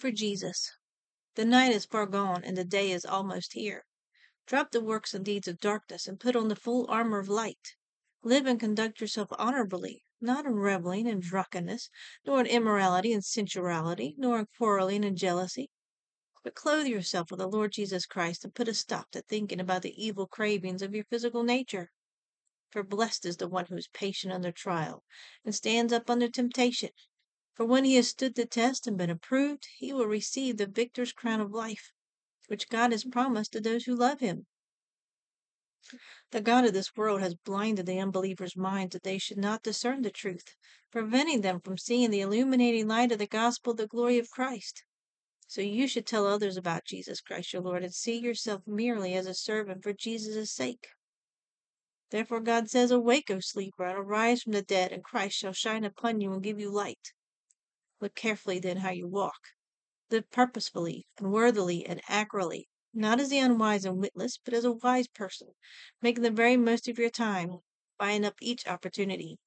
For Jesus. The night is far gone and the day is almost here. Drop the works and deeds of darkness and put on the full armor of light. Live and conduct yourself honorably, not in reveling and drunkenness, nor in immorality and sensuality, nor in quarreling and jealousy. But clothe yourself with the Lord Jesus Christ and put a stop to thinking about the evil cravings of your physical nature. For blessed is the one who is patient under trial and stands up under temptation. For when he has stood the test and been approved, he will receive the victor's crown of life, which God has mm-hmm. promised to those who love him. The God of this world has blinded the unbelievers' minds that they should not discern the truth, preventing them from seeing the illuminating light of the gospel the glory of Christ. So you should tell others about Jesus Christ your Lord and see yourself merely as a servant for Jesus' sake. Therefore God says, Awake, O sleeper, and arise from the dead, and Christ shall shine upon you and give you light. Look carefully then how mm-hmm. you walk. Live purposefully and worthily and accurately, not as the unwise and witless, but as a wise person, making the very most of your time, buying up each opportunity.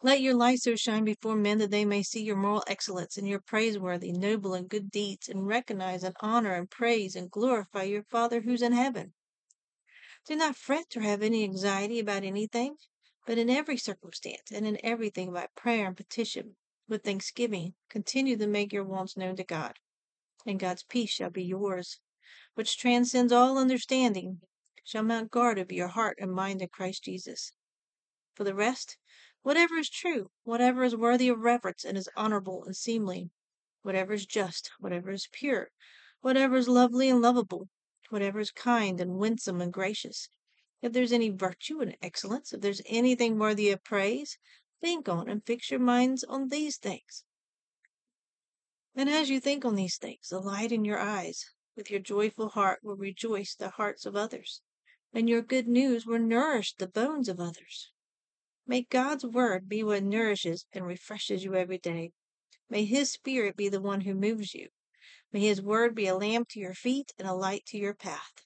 Let your light so shine before men that they may see your moral excellence and your praiseworthy, noble, and good deeds, and recognize and honor and praise and glorify your Father who's in heaven. Do not fret or have any anxiety about anything, but in every circumstance and in everything by prayer and petition with thanksgiving, continue to make your wants known to God, and God's peace shall be yours, which transcends all understanding, shall mount guard over your heart and mind in Christ Jesus. For the rest, whatever is true, whatever is worthy of reverence and is honorable and seemly, whatever is just, whatever is pure, whatever is lovely and lovable, whatever is kind and winsome and gracious, if there's any virtue and excellence, if there's anything worthy of praise, Think on and fix your minds on these things. And as you think on these things, the light in your eyes, with your joyful heart, will rejoice the hearts of others, and your good news will nourish the bones of others. May God's word be what nourishes and refreshes you every day. May His Spirit be the one who moves you. May His word be a lamp to your feet and a light to your path.